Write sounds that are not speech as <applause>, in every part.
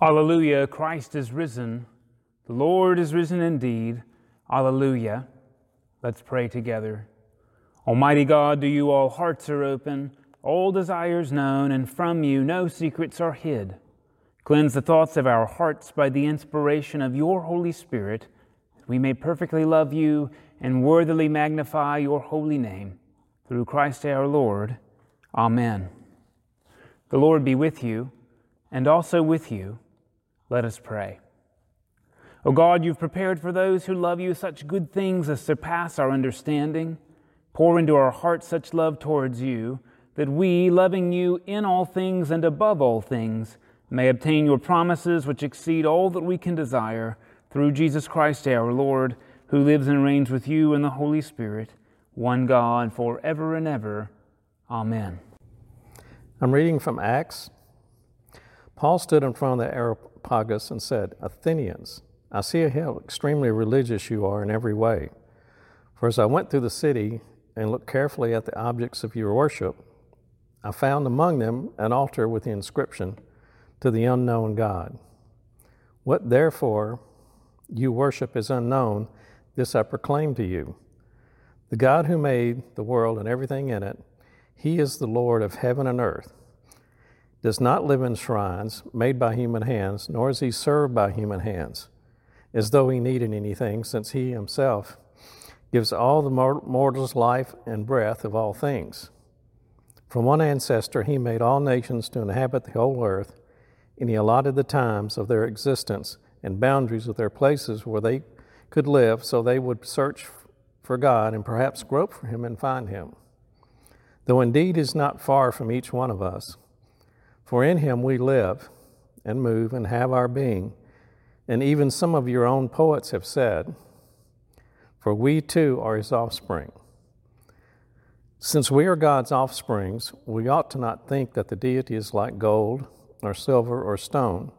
Alleluia, Christ is risen. The Lord is risen indeed. Alleluia. Let's pray together. Almighty God, to you all hearts are open, all desires known, and from you no secrets are hid. Cleanse the thoughts of our hearts by the inspiration of your Holy Spirit, that we may perfectly love you and worthily magnify your holy name. Through Christ our Lord. Amen. The Lord be with you, and also with you. Let us pray. O God, you've prepared for those who love you such good things as surpass our understanding. Pour into our hearts such love towards you that we, loving you in all things and above all things, may obtain your promises which exceed all that we can desire through Jesus Christ our Lord, who lives and reigns with you in the Holy Spirit, one God, for ever and ever. Amen. I'm reading from Acts. Paul stood in front of the Areopagus and said, Athenians, I see how extremely religious you are in every way. For as I went through the city and looked carefully at the objects of your worship, I found among them an altar with the inscription, To the unknown God. What therefore you worship is unknown, this I proclaim to you. The God who made the world and everything in it, He is the Lord of heaven and earth does not live in shrines made by human hands, nor is he served by human hands, as though he needed anything, since he himself gives all the mortals life and breath of all things. From one ancestor he made all nations to inhabit the whole earth, and he allotted the times of their existence and boundaries of their places where they could live, so they would search for God and perhaps grope for him and find him. Though indeed is not far from each one of us, for in him we live and move and have our being. And even some of your own poets have said, For we too are his offspring. Since we are God's offsprings, we ought to not think that the deity is like gold or silver or stone,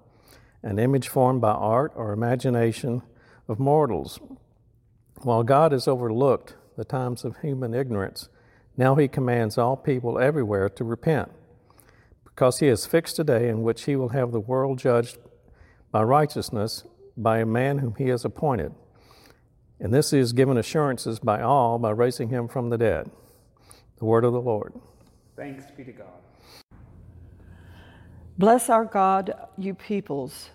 an image formed by art or imagination of mortals. While God has overlooked the times of human ignorance, now he commands all people everywhere to repent because he has fixed a day in which he will have the world judged by righteousness by a man whom he has appointed. And this is given assurances by all by raising him from the dead. The word of the Lord. Thanks be to God. Bless our God, you peoples.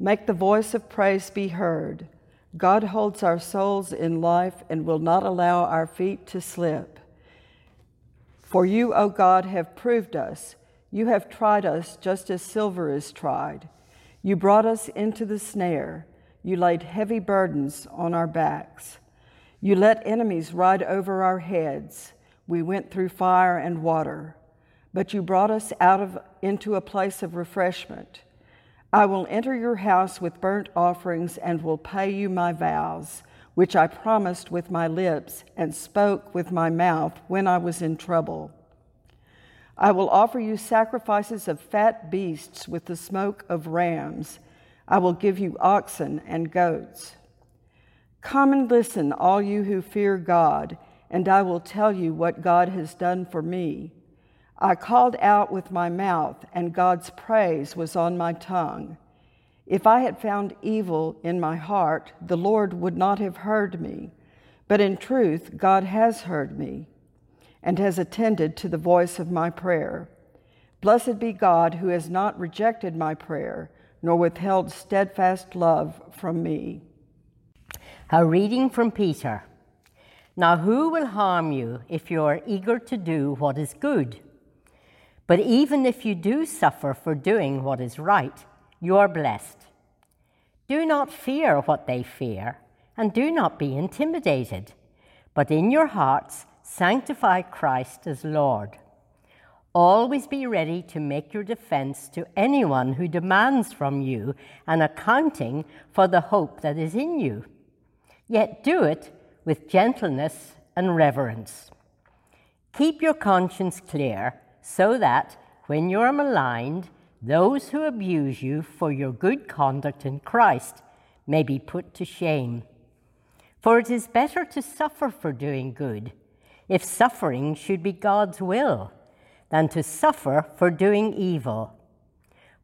Make the voice of praise be heard. God holds our souls in life and will not allow our feet to slip. For you, O God, have proved us you have tried us just as silver is tried. You brought us into the snare. You laid heavy burdens on our backs. You let enemies ride over our heads. We went through fire and water, but you brought us out of into a place of refreshment. I will enter your house with burnt offerings and will pay you my vows, which I promised with my lips and spoke with my mouth when I was in trouble. I will offer you sacrifices of fat beasts with the smoke of rams. I will give you oxen and goats. Come and listen, all you who fear God, and I will tell you what God has done for me. I called out with my mouth, and God's praise was on my tongue. If I had found evil in my heart, the Lord would not have heard me. But in truth, God has heard me and has attended to the voice of my prayer. Blessed be God who has not rejected my prayer, nor withheld steadfast love from me. A reading from Peter. Now, who will harm you if you are eager to do what is good? But even if you do suffer for doing what is right, you are blessed. Do not fear what they fear, and do not be intimidated, but in your hearts, Sanctify Christ as Lord. Always be ready to make your defense to anyone who demands from you an accounting for the hope that is in you. Yet do it with gentleness and reverence. Keep your conscience clear so that, when you are maligned, those who abuse you for your good conduct in Christ may be put to shame. For it is better to suffer for doing good if suffering should be God's will than to suffer for doing evil.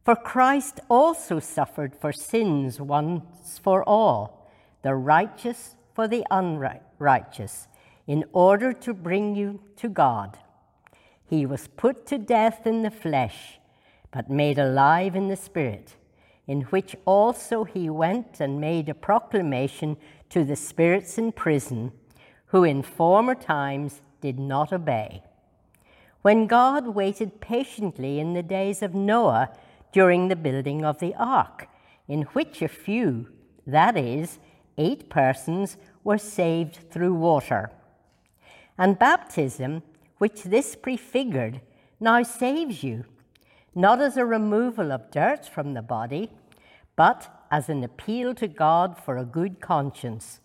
For Christ also suffered for sins once for all, the righteous for the unrighteous, in order to bring you to God. He was put to death in the flesh, but made alive in the Spirit, in which also he went and made a proclamation to the spirits in prison, who in former times did not obey. When God waited patiently in the days of Noah, during the building of the ark, in which a few, that is, eight persons, were saved through water. And baptism, which this prefigured, now saves you, not as a removal of dirt from the body, but as an appeal to God for a good conscience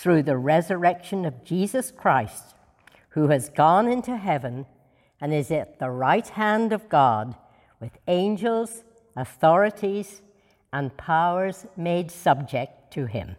through the resurrection of Jesus Christ, who has gone into heaven and is at the right hand of God with angels, authorities, and powers made subject to him.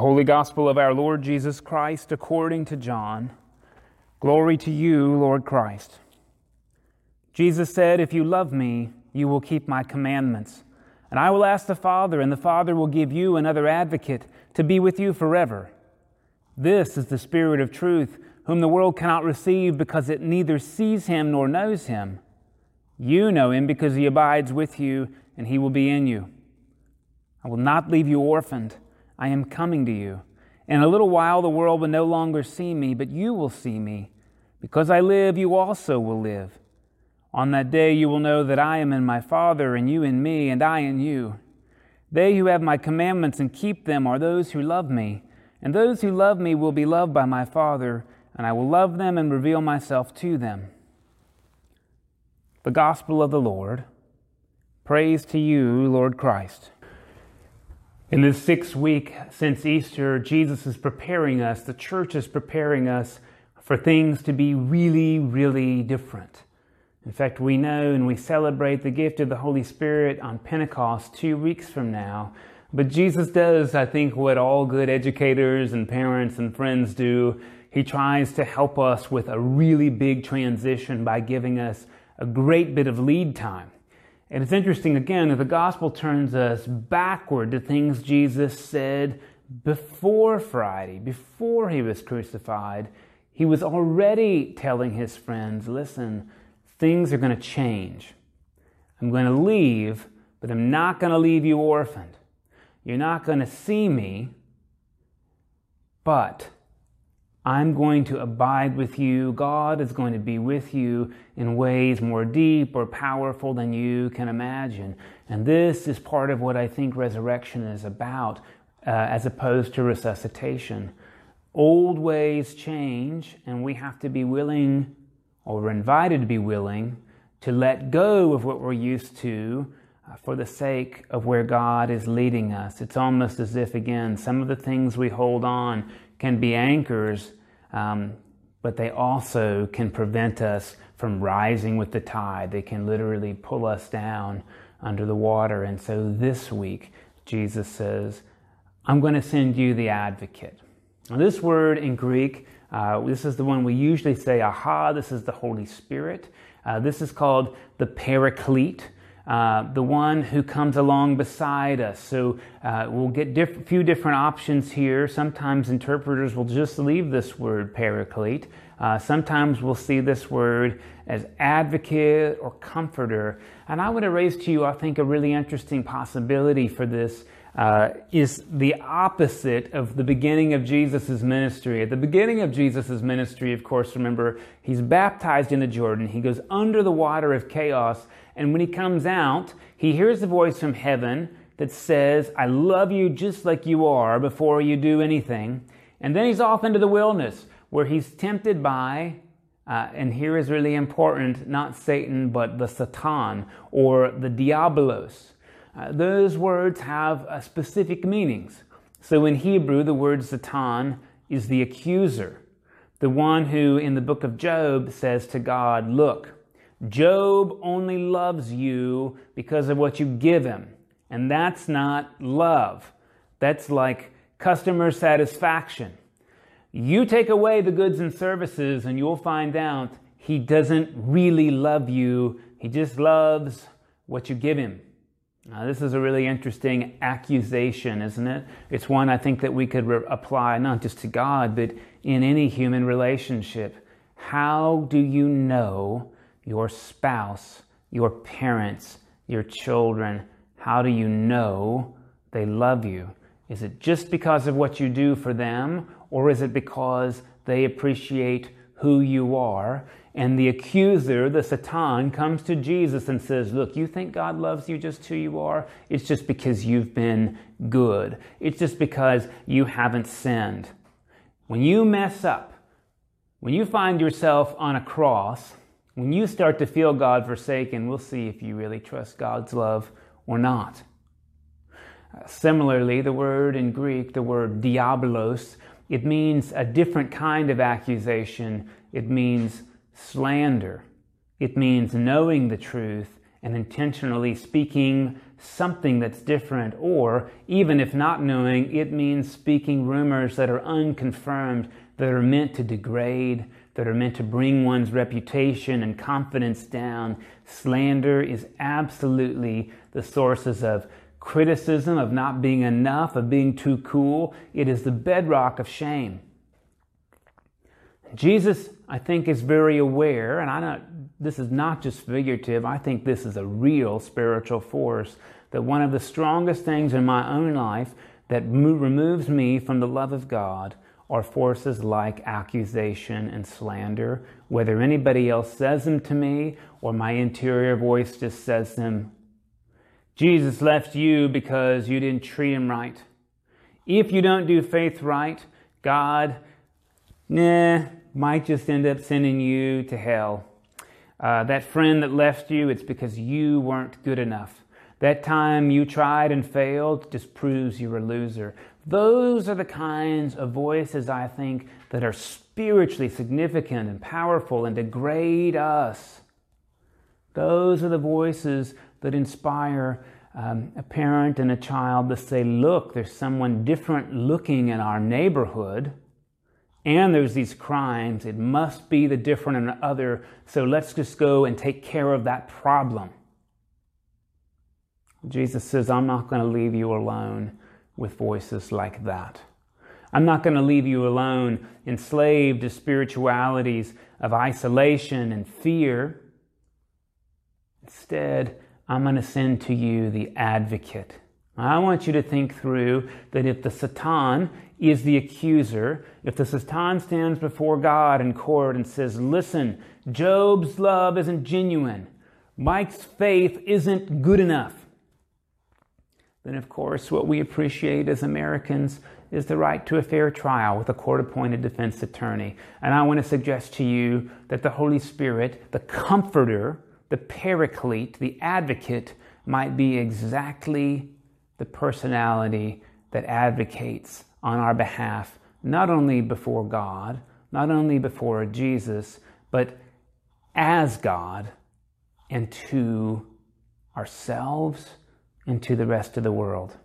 Holy Gospel of our Lord Jesus Christ according to John. Glory to you, Lord Christ. Jesus said, If you love me, you will keep my commandments. And I will ask the Father, and the Father will give you another advocate to be with you forever. This is the Spirit of truth, whom the world cannot receive because it neither sees him nor knows him. You know him because he abides with you, and he will be in you. I will not leave you orphaned. I am coming to you. In a little while, the world will no longer see me, but you will see me. Because I live, you also will live. On that day, you will know that I am in my Father, and you in me, and I in you. They who have my commandments and keep them are those who love me. And those who love me will be loved by my Father, and I will love them and reveal myself to them. The Gospel of the Lord. Praise to you, Lord Christ. In this sixth week since Easter, Jesus is preparing us, the church is preparing us for things to be really, really different. In fact, we know and we celebrate the gift of the Holy Spirit on Pentecost two weeks from now. But Jesus does, I think, what all good educators and parents and friends do. He tries to help us with a really big transition by giving us a great bit of lead time. And it's interesting, again, that the gospel turns us backward to things Jesus said before Friday, before he was crucified. He was already telling his friends, listen, things are going to change. I'm going to leave, but I'm not going to leave you orphaned. You're not going to see me, but I'm going to abide with you. God is going to be with you in ways more deep or powerful than you can imagine. And this is part of what I think resurrection is about, uh, as opposed to resuscitation. Old ways change, and we have to be willing, or we're invited to be willing, to let go of what we're used to uh, for the sake of where God is leading us. It's almost as if, again, some of the things we hold on can be anchors, um, but they also can prevent us from rising with the tide. They can literally pull us down under the water. And so this week, Jesus says, I'm going to send you the advocate. Now, this word in Greek, uh, this is the one we usually say, aha, this is the Holy Spirit. Uh, this is called the Paraclete. Uh, the one who comes along beside us. So uh, we'll get a diff- few different options here. Sometimes interpreters will just leave this word paraclete. Uh, sometimes we'll see this word as advocate or comforter. And I would have raised to you, I think, a really interesting possibility for this uh, is the opposite of the beginning of Jesus' ministry. At the beginning of Jesus' ministry, of course, remember, he's baptized in the Jordan. He goes under the water of chaos. And when he comes out, he hears a voice from heaven that says, I love you just like you are before you do anything. And then he's off into the wilderness where he's tempted by, uh, and here is really important, not Satan, but the Satan or the Diabolos. Uh, those words have uh, specific meanings. So in Hebrew, the word Satan is the accuser, the one who in the book of Job says to God, Look, Job only loves you because of what you give him. And that's not love. That's like customer satisfaction. You take away the goods and services, and you'll find out he doesn't really love you. He just loves what you give him. Now, this is a really interesting accusation, isn't it? It's one I think that we could re- apply not just to God, but in any human relationship. How do you know your spouse, your parents, your children? How do you know they love you? Is it just because of what you do for them, or is it because they appreciate who you are? And the accuser, the Satan, comes to Jesus and says, Look, you think God loves you just who you are? It's just because you've been good. It's just because you haven't sinned. When you mess up, when you find yourself on a cross, when you start to feel God forsaken, we'll see if you really trust God's love or not. Similarly, the word in Greek, the word diabolos, it means a different kind of accusation. It means slander. It means knowing the truth and intentionally speaking something that's different, or even if not knowing, it means speaking rumors that are unconfirmed, that are meant to degrade, that are meant to bring one's reputation and confidence down. Slander is absolutely the sources of criticism, of not being enough, of being too cool. It is the bedrock of shame. Jesus, I think, is very aware, and I don't, this is not just figurative, I think this is a real spiritual force, that one of the strongest things in my own life that mo- removes me from the love of God are forces like accusation and slander, whether anybody else says them to me or my interior voice just says them. Jesus left you because you didn't treat him right. If you don't do faith right, God, nah, might just end up sending you to hell. Uh, that friend that left you, it's because you weren't good enough. That time you tried and failed just proves you're a loser. Those are the kinds of voices, I think, that are spiritually significant and powerful and degrade us. Those are the voices that inspire um, a parent and a child to say, Look, there's someone different looking in our neighborhood and there's these crimes. It must be the different and the other. So let's just go and take care of that problem. Jesus says, I'm not going to leave you alone with voices like that. I'm not going to leave you alone, enslaved to spiritualities of isolation and fear. Instead, I'm going to send to you the advocate. I want you to think through that if the Satan is the accuser, if the Satan stands before God in court and says, Listen, Job's love isn't genuine, Mike's faith isn't good enough, then of course what we appreciate as Americans is the right to a fair trial with a court appointed defense attorney. And I want to suggest to you that the Holy Spirit, the comforter, the paraclete, the advocate, might be exactly the personality that advocates on our behalf, not only before God, not only before Jesus, but as God and to ourselves and to the rest of the world.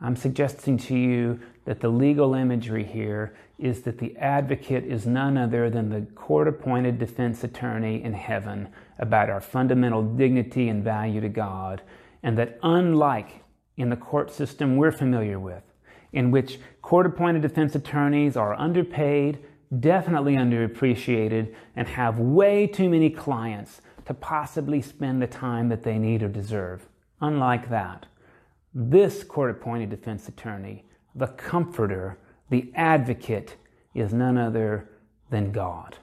I'm suggesting to you that the legal imagery here is that the advocate is none other than the court appointed defense attorney in heaven about our fundamental dignity and value to God, and that unlike in the court system we're familiar with, in which court appointed defense attorneys are underpaid, definitely underappreciated, and have way too many clients to possibly spend the time that they need or deserve. Unlike that, this court appointed defense attorney, the comforter, the advocate, is none other than God.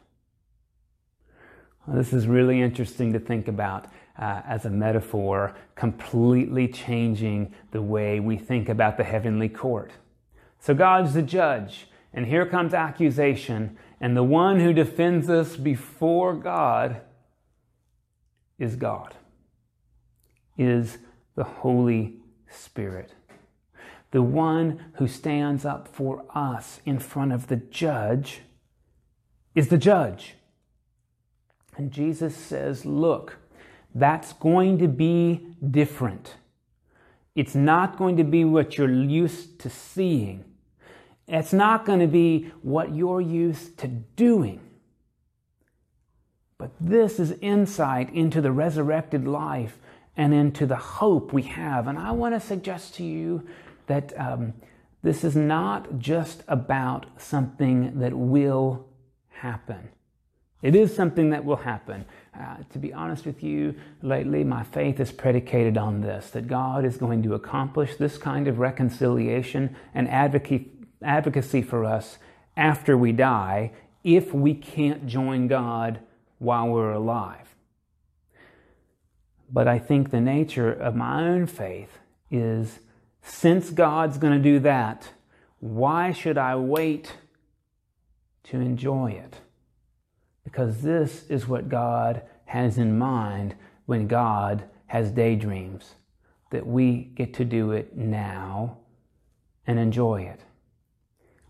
Well, this is really interesting to think about uh, as a metaphor, completely changing the way we think about the heavenly court. So God's the judge, and here comes accusation, and the one who defends us before God is God, is the Holy Spirit. The one who stands up for us in front of the judge is the judge. And Jesus says, Look, that's going to be different. It's not going to be what you're used to seeing. It's not going to be what you're used to doing. But this is insight into the resurrected life and into the hope we have. And I want to suggest to you that um, this is not just about something that will happen. It is something that will happen. Uh, to be honest with you, lately my faith is predicated on this that God is going to accomplish this kind of reconciliation and advocacy for us after we die if we can't join God while we're alive. But I think the nature of my own faith is since God's going to do that, why should I wait to enjoy it? Because this is what God has in mind when God has daydreams, that we get to do it now and enjoy it.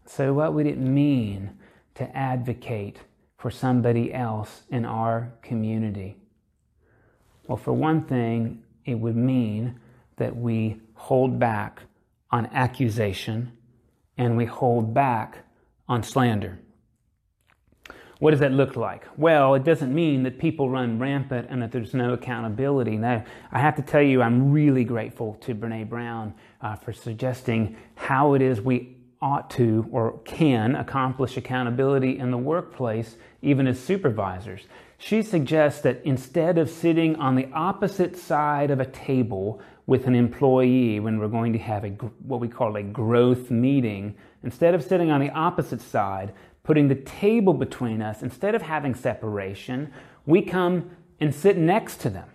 So, what would it mean to advocate for somebody else in our community? Well, for one thing, it would mean that we hold back on accusation and we hold back on slander. What does that look like? Well, it doesn't mean that people run rampant and that there's no accountability. Now, I have to tell you, I'm really grateful to Brene Brown uh, for suggesting how it is we ought to or can accomplish accountability in the workplace, even as supervisors. She suggests that instead of sitting on the opposite side of a table with an employee when we're going to have a what we call a growth meeting, instead of sitting on the opposite side, putting the table between us, instead of having separation, we come and sit next to them.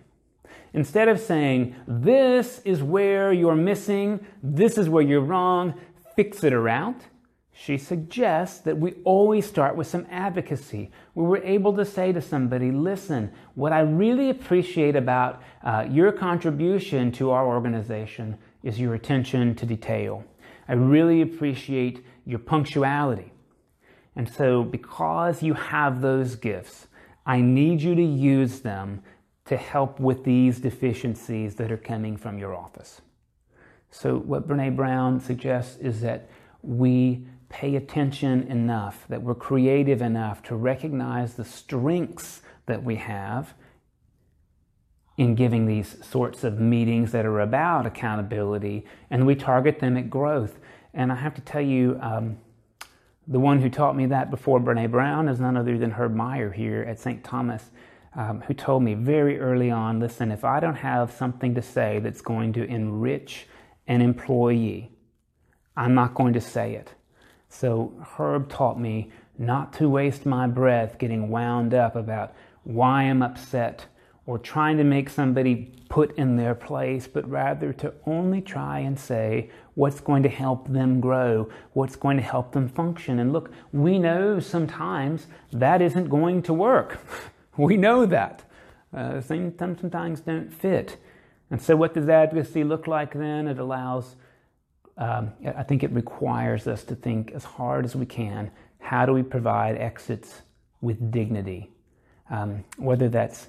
Instead of saying, This is where you're missing, this is where you're wrong, fix it around, she suggests that we always start with some advocacy, where we're able to say to somebody, Listen, what I really appreciate about uh, your contribution to our organization is your attention to detail. I really appreciate your punctuality. And so, because you have those gifts, I need you to use them to help with these deficiencies that are coming from your office. So, what Brene Brown suggests is that we pay attention enough, that we're creative enough to recognize the strengths that we have in giving these sorts of meetings that are about accountability, and we target them at growth. And I have to tell you, um, the one who taught me that before Brene Brown is none other than Herb Meyer here at St. Thomas. um, who told me very early on listen, if I don't have something to say that's going to enrich an employee, I'm not going to say it. So Herb taught me not to waste my breath getting wound up about why I'm upset or trying to make somebody put in their place, but rather to only try and say what's going to help them grow, what's going to help them function. And look, we know sometimes that isn't going to work. <laughs> we know that. Uh, things sometimes don't fit. And so, what does advocacy look like then? It allows, um, I think it requires us to think as hard as we can how do we provide exits with dignity? Um, whether that's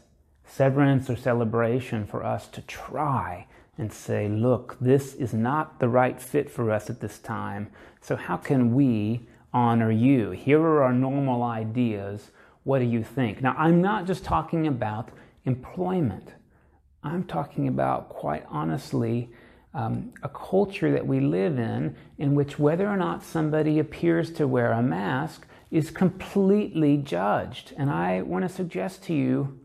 severance or celebration for us to try and say, look, this is not the right fit for us at this time. So, how can we honor you? Here are our normal ideas. What do you think? Now, I'm not just talking about employment, I'm talking about, quite honestly, um, a culture that we live in, in which whether or not somebody appears to wear a mask is completely judged. And I want to suggest to you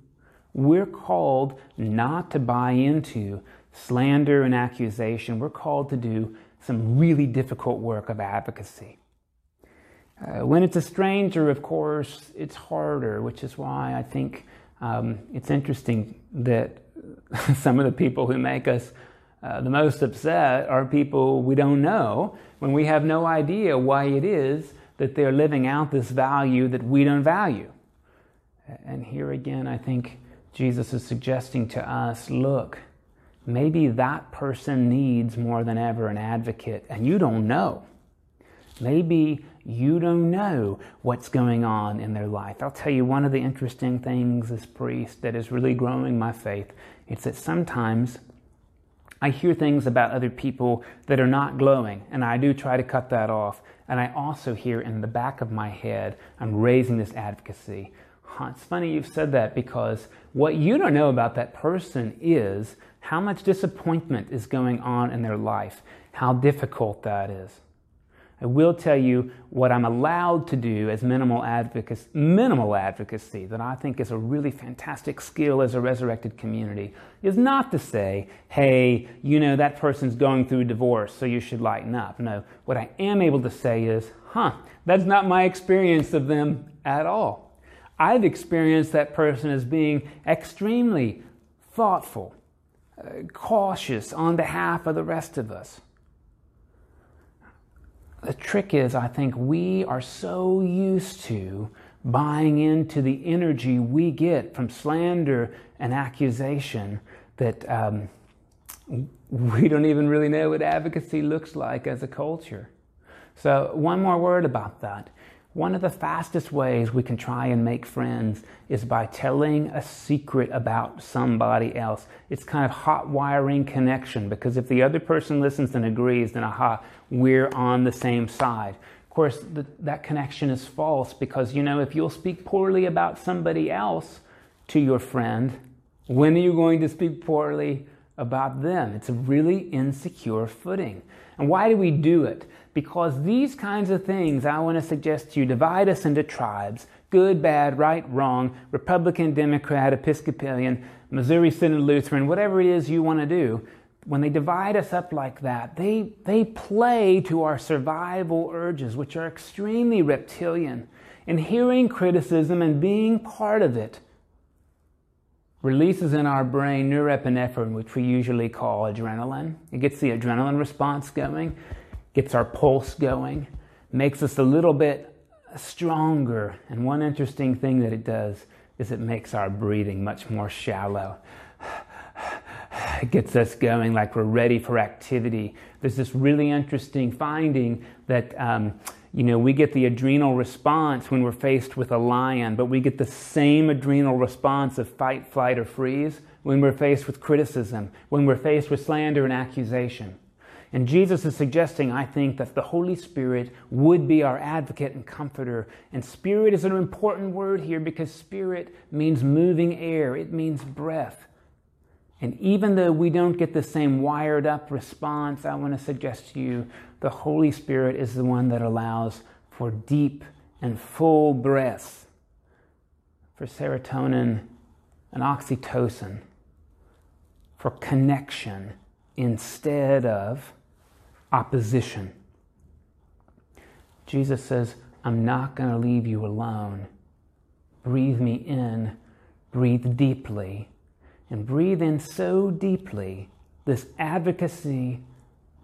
we're called not to buy into slander and accusation. We're called to do some really difficult work of advocacy. Uh, when it's a stranger, of course, it's harder, which is why I think um, it's interesting that <laughs> some of the people who make us uh, the most upset are people we don't know when we have no idea why it is that they're living out this value that we don't value. And here again, I think Jesus is suggesting to us look, maybe that person needs more than ever an advocate, and you don't know. Maybe you don't know what's going on in their life. I'll tell you one of the interesting things as priest that is really growing my faith. It's that sometimes I hear things about other people that are not glowing, and I do try to cut that off. And I also hear in the back of my head, I'm raising this advocacy. Huh, it's funny you've said that because what you don't know about that person is how much disappointment is going on in their life, how difficult that is. I will tell you what I'm allowed to do as minimal advocacy, minimal advocacy that I think is a really fantastic skill as a resurrected community is not to say, hey, you know, that person's going through divorce, so you should lighten up. No, what I am able to say is, huh, that's not my experience of them at all. I've experienced that person as being extremely thoughtful, uh, cautious on behalf of the rest of us. The trick is, I think we are so used to buying into the energy we get from slander and accusation that um, we don't even really know what advocacy looks like as a culture. So, one more word about that. One of the fastest ways we can try and make friends is by telling a secret about somebody else. It's kind of hot wiring connection because if the other person listens and agrees, then aha, we're on the same side. Of course, the, that connection is false because, you know, if you'll speak poorly about somebody else to your friend, when are you going to speak poorly about them? It's a really insecure footing. And why do we do it? Because these kinds of things I want to suggest to you divide us into tribes good, bad, right, wrong, Republican, Democrat, Episcopalian, Missouri Synod Lutheran, whatever it is you want to do. When they divide us up like that, they, they play to our survival urges, which are extremely reptilian. And hearing criticism and being part of it releases in our brain norepinephrine, which we usually call adrenaline. It gets the adrenaline response going gets our pulse going, makes us a little bit stronger. And one interesting thing that it does is it makes our breathing much more shallow. It gets us going like we're ready for activity. There's this really interesting finding that um, you know we get the adrenal response when we're faced with a lion, but we get the same adrenal response of fight, flight, or freeze when we're faced with criticism, when we're faced with slander and accusation. And Jesus is suggesting, I think, that the Holy Spirit would be our advocate and comforter. And spirit is an important word here because spirit means moving air, it means breath. And even though we don't get the same wired up response, I want to suggest to you the Holy Spirit is the one that allows for deep and full breaths, for serotonin and oxytocin for connection instead of opposition. Jesus says, I'm not going to leave you alone. Breathe me in, breathe deeply, and breathe in so deeply this advocacy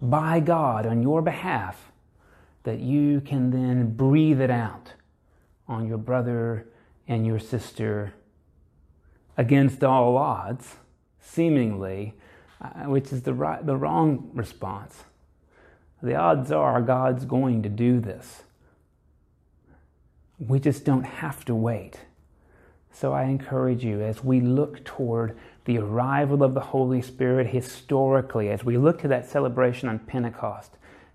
by God on your behalf that you can then breathe it out on your brother and your sister against all odds, seemingly, uh, which is the, right, the wrong response. The odds are God's going to do this. We just don't have to wait. So I encourage you as we look toward the arrival of the Holy Spirit historically, as we look to that celebration on Pentecost,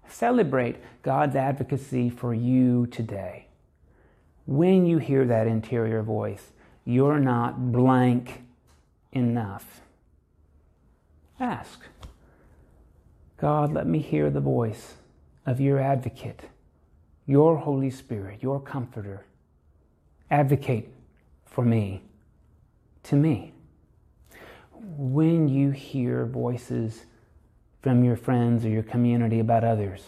celebrate God's advocacy for you today. When you hear that interior voice, you're not blank enough. Ask God, let me hear the voice of your advocate, your Holy Spirit, your comforter. Advocate for me, to me. When you hear voices from your friends or your community about others,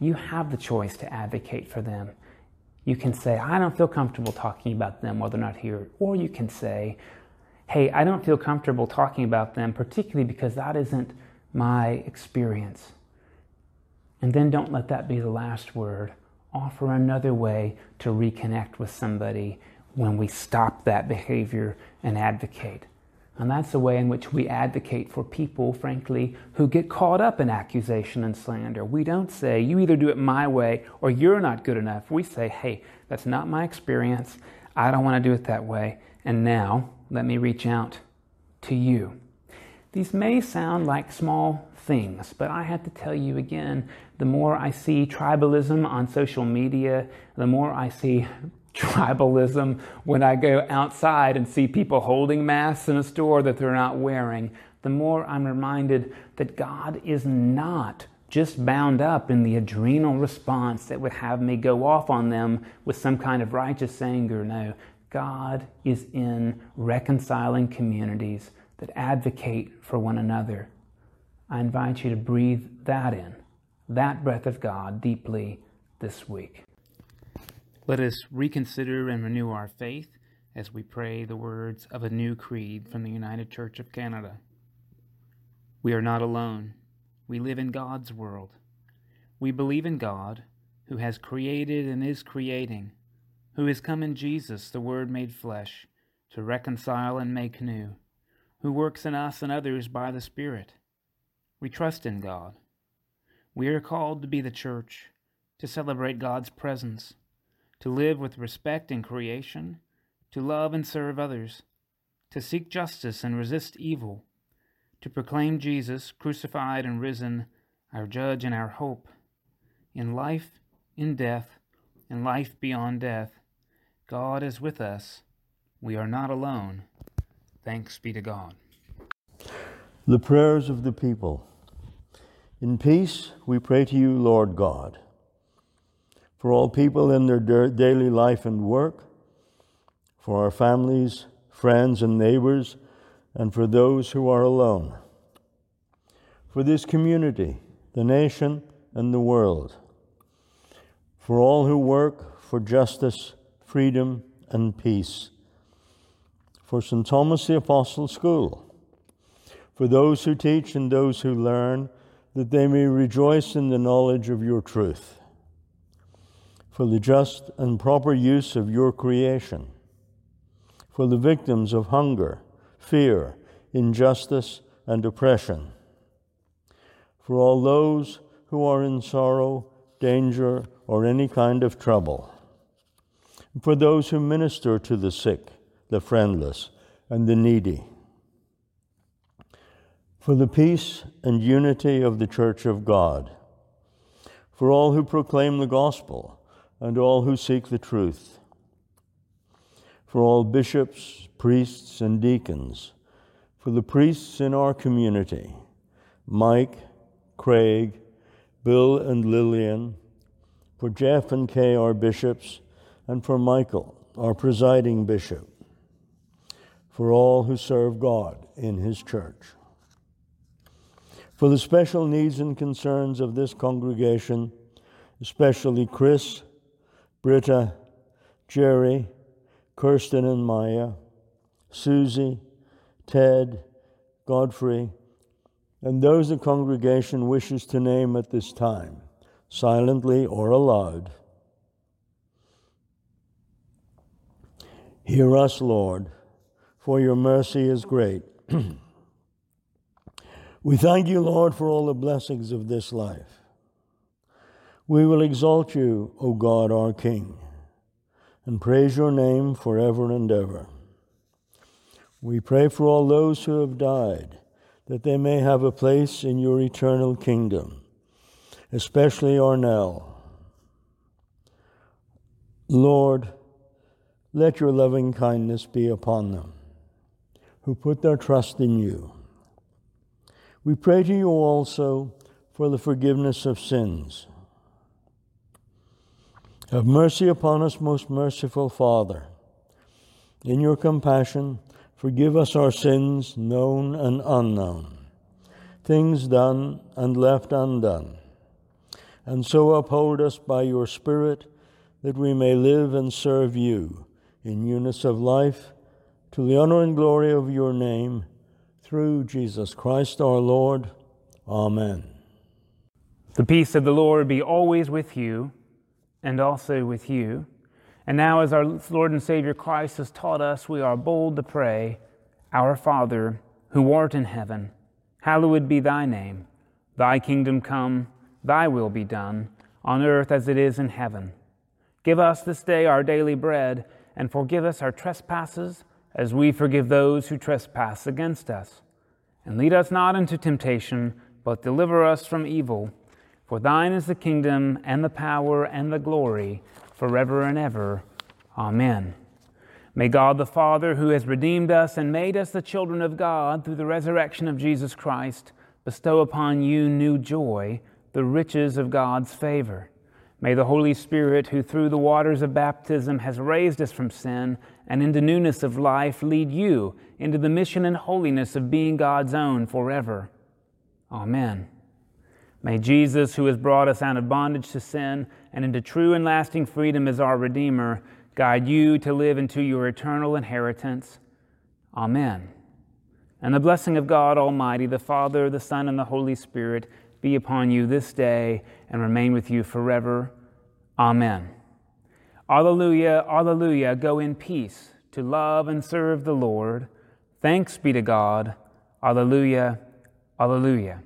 you have the choice to advocate for them. You can say, I don't feel comfortable talking about them while they're not here. Or you can say, hey, I don't feel comfortable talking about them, particularly because that isn't my experience. And then don't let that be the last word. Offer another way to reconnect with somebody when we stop that behavior and advocate. And that's the way in which we advocate for people, frankly, who get caught up in accusation and slander. We don't say, you either do it my way or you're not good enough. We say, hey, that's not my experience. I don't want to do it that way. And now let me reach out to you. These may sound like small things, but I have to tell you again the more I see tribalism on social media, the more I see <laughs> tribalism when I go outside and see people holding masks in a store that they're not wearing, the more I'm reminded that God is not just bound up in the adrenal response that would have me go off on them with some kind of righteous anger. No, God is in reconciling communities that advocate for one another. I invite you to breathe that in, that breath of God, deeply this week. Let us reconsider and renew our faith as we pray the words of a new creed from the United Church of Canada. We are not alone. We live in God's world. We believe in God, who has created and is creating who is come in Jesus, the Word made flesh, to reconcile and make new, who works in us and others by the Spirit. We trust in God. We are called to be the church, to celebrate God's presence, to live with respect in creation, to love and serve others, to seek justice and resist evil, to proclaim Jesus crucified and risen, our judge and our hope, in life, in death, in life beyond death God is with us. We are not alone. Thanks be to God. The prayers of the people. In peace, we pray to you, Lord God, for all people in their daily life and work, for our families, friends, and neighbors, and for those who are alone, for this community, the nation, and the world, for all who work for justice freedom, and peace. For St. Thomas the Apostle School, for those who teach and those who learn, that they may rejoice in the knowledge of your truth. For the just and proper use of your creation. For the victims of hunger, fear, injustice, and oppression. For all those who are in sorrow, danger, or any kind of trouble for those who minister to the sick, the friendless, and the needy, for the peace and unity of the Church of God, for all who proclaim the gospel and all who seek the truth, for all bishops, priests, and deacons, for the priests in our community, Mike, Craig, Bill, and Lillian, for Jeff and Kay, our bishops and for Michael, our presiding bishop, for all who serve God in His church. For the special needs and concerns of this congregation, especially Chris, Britta, Jerry, Kirsten and Maya, Susie, Ted, Godfrey, and those the congregation wishes to name at this time, silently or aloud. Hear us, Lord, for your mercy is great. <clears throat> we thank you, Lord, for all the blessings of this life. We will exalt you, O God, our King, and praise your name forever and ever. We pray for all those who have died, that they may have a place in your eternal kingdom, especially Ornell. Lord, let your loving kindness be upon them who put their trust in you. We pray to you also for the forgiveness of sins. Have mercy upon us, most merciful Father. In your compassion, forgive us our sins, known and unknown, things done and left undone, and so uphold us by your Spirit that we may live and serve you in newness of life, to the honor and glory of your name, through Jesus Christ our Lord. Amen. The peace of the Lord be always with you and also with you. And now, as our Lord and Savior Christ has taught us, we are bold to pray, Our Father, who art in heaven, hallowed be thy name. Thy kingdom come, thy will be done, on earth as it is in heaven. Give us this day our daily bread and forgive us our trespasses as we forgive those who trespass against us. And lead us not into temptation, but deliver us from evil. For thine is the kingdom, and the power, and the glory, forever and ever. Amen. May God the Father, who has redeemed us and made us the children of God through the resurrection of Jesus Christ, bestow upon you new joy, the riches of God's favor. May the Holy Spirit, who through the waters of baptism has raised us from sin and into newness of life, lead you into the mission and holiness of being God's own forever. Amen. May Jesus, who has brought us out of bondage to sin and into true and lasting freedom as our Redeemer, guide you to live into your eternal inheritance. Amen. And the blessing of God Almighty, the Father, the Son, and the Holy Spirit be upon you this day and remain with you forever. Amen. Alleluia, alleluia. Go in peace to love and serve the Lord. Thanks be to God. Alleluia, alleluia.